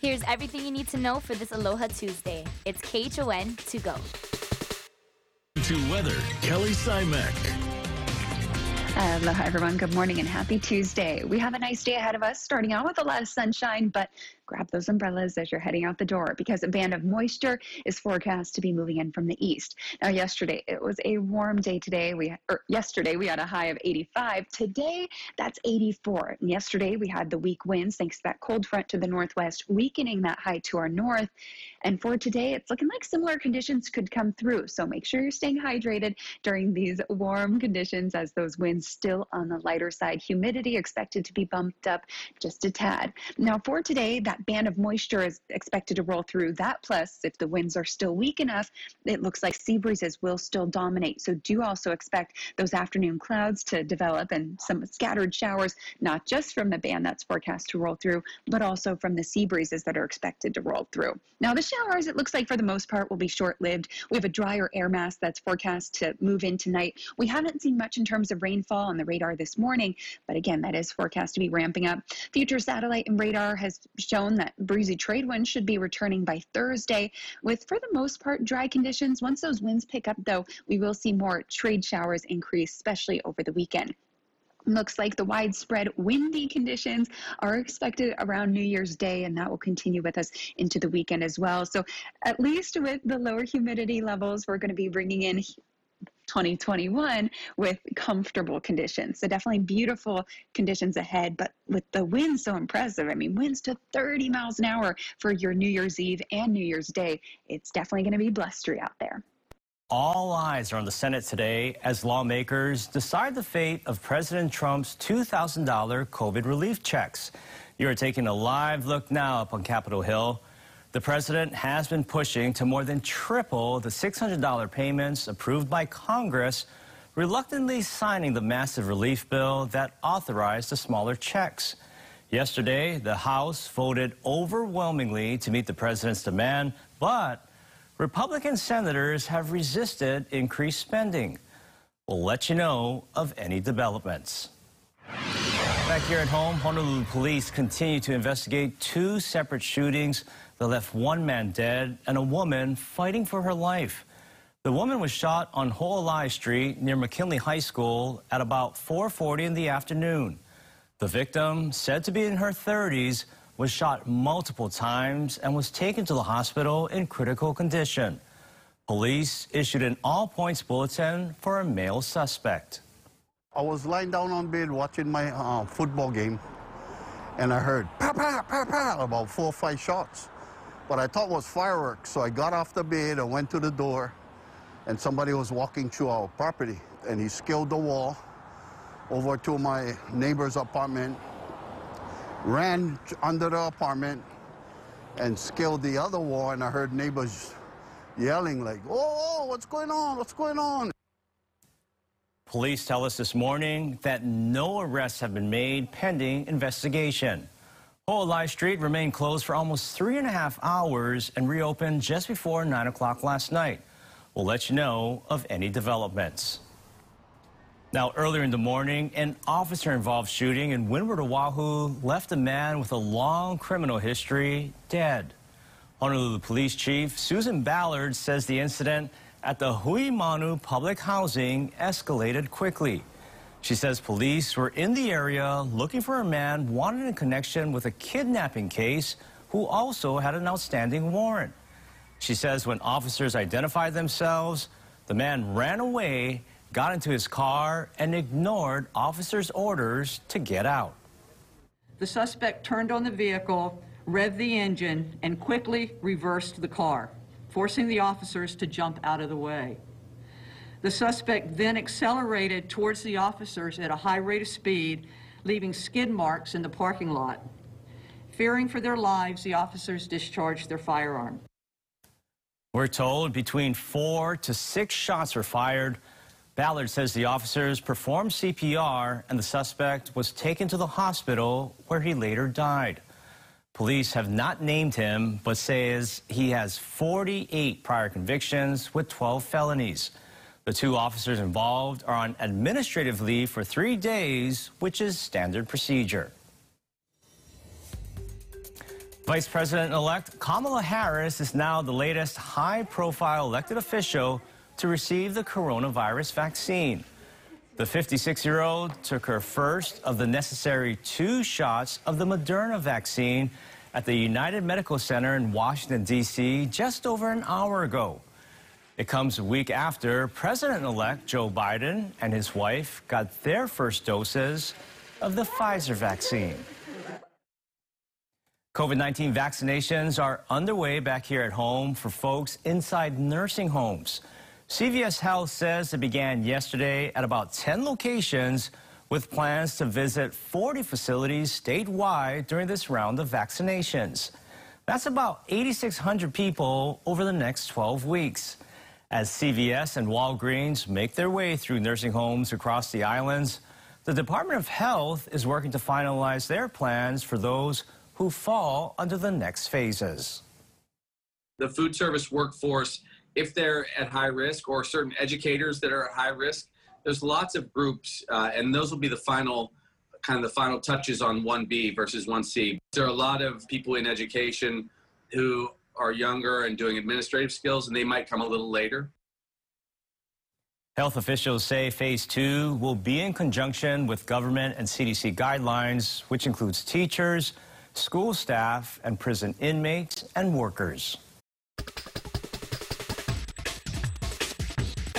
Here's everything you need to know for this Aloha Tuesday. It's KHON to go. To weather, Kelly Simek. Aloha, everyone. Good morning and happy Tuesday. We have a nice day ahead of us, starting out with a lot of sunshine, but grab those umbrellas as you're heading out the door because a band of moisture is forecast to be moving in from the east. Now, yesterday it was a warm day. Today we, or yesterday we had a high of 85. Today that's 84. And yesterday we had the weak winds thanks to that cold front to the northwest, weakening that high to our north. And for today, it's looking like similar conditions could come through. So make sure you're staying hydrated during these warm conditions as those winds still on the lighter side. Humidity expected to be bumped up just a tad. Now, for today, that band of moisture is expected to roll through. That plus, if the winds are still weak enough, it looks like sea breezes will still dominate. So do also expect those afternoon clouds to develop and some scattered showers, not just from the band that's forecast to roll through, but also from the sea breezes that are expected to roll through. Now, the showers, it looks like for the most part, will be short lived. We have a drier air mass that's forecast to move in tonight. We haven't seen much in terms of rainfall on the radar this morning, but again, that is forecast to be ramping up. Future satellite and radar has shown that breezy trade winds should be returning by Thursday, with for the most part dry conditions. Once those winds pick up, though, we will see more trade showers increase, especially over the weekend. Looks like the widespread windy conditions are expected around New Year's Day, and that will continue with us into the weekend as well. So, at least with the lower humidity levels, we're going to be bringing in 2021 with comfortable conditions. So definitely beautiful conditions ahead, but with the winds so impressive, I mean, winds to 30 miles an hour for your New Year's Eve and New Year's Day, it's definitely going to be blustery out there. All eyes are on the Senate today as lawmakers decide the fate of President Trump's $2,000 COVID relief checks. You're taking a live look now up on Capitol Hill. The president has been pushing to more than triple the $600 payments approved by Congress, reluctantly signing the massive relief bill that authorized the smaller checks. Yesterday, the House voted overwhelmingly to meet the president's demand, but Republican senators have resisted increased spending. We'll let you know of any developments. Back here at home, Honolulu police continue to investigate two separate shootings that left one man dead and a woman fighting for her life. The woman was shot on Ho'olai Street near McKinley High School at about 4.40 in the afternoon. The victim, said to be in her 30s, was shot multiple times and was taken to the hospital in critical condition. Police issued an all-points bulletin for a male suspect. I was lying down on bed watching my uh, football game, and I heard pa pa pa pa about four or five shots. But I thought was fireworks, so I got off the bed and went to the door, and somebody was walking through our property, and he scaled the wall over to my neighbor's apartment, ran under the apartment, and scaled the other wall, and I heard neighbors yelling like, oh, what's going on, what's going on? Police tell us this morning that no arrests have been made pending investigation. Ho'olai Street remained closed for almost three and a half hours and reopened just before 9 o'clock last night. We'll let you know of any developments. Now, earlier in the morning, an officer-involved shooting in Windward, Oahu left a man with a long criminal history dead. Honolulu Police Chief Susan Ballard says the incident at the Hui Manu public housing escalated quickly. She says police were in the area looking for a man wanted in connection with a kidnapping case who also had an outstanding warrant. She says when officers identified themselves, the man ran away, got into his car, and ignored officers' orders to get out. The suspect turned on the vehicle, revved the engine, and quickly reversed the car forcing the officers to jump out of the way. The suspect then accelerated towards the officers at a high rate of speed, leaving skid marks in the parking lot. Fearing for their lives, the officers discharged their firearm. We're told between four to six shots were fired. Ballard says the officers performed CPR and the suspect was taken to the hospital where he later died. Police have not named him, but says he has 48 prior convictions with 12 felonies. The two officers involved are on administrative leave for three days, which is standard procedure. Vice President elect Kamala Harris is now the latest high profile elected official to receive the coronavirus vaccine. The 56 year old took her first of the necessary two shots of the Moderna vaccine at the United Medical Center in Washington, D.C., just over an hour ago. It comes a week after President elect Joe Biden and his wife got their first doses of the Pfizer vaccine. COVID 19 vaccinations are underway back here at home for folks inside nursing homes. CVS Health says it began yesterday at about 10 locations with plans to visit 40 facilities statewide during this round of vaccinations. That's about 8,600 people over the next 12 weeks. As CVS and Walgreens make their way through nursing homes across the islands, the Department of Health is working to finalize their plans for those who fall under the next phases. The food service workforce, if they're at high risk, or certain educators that are at high risk, there's lots of groups, uh, and those will be the final kind of the final touches on 1B versus 1C. There are a lot of people in education who are younger and doing administrative skills, and they might come a little later. Health officials say phase two will be in conjunction with government and CDC guidelines, which includes teachers, school staff, and prison inmates and workers.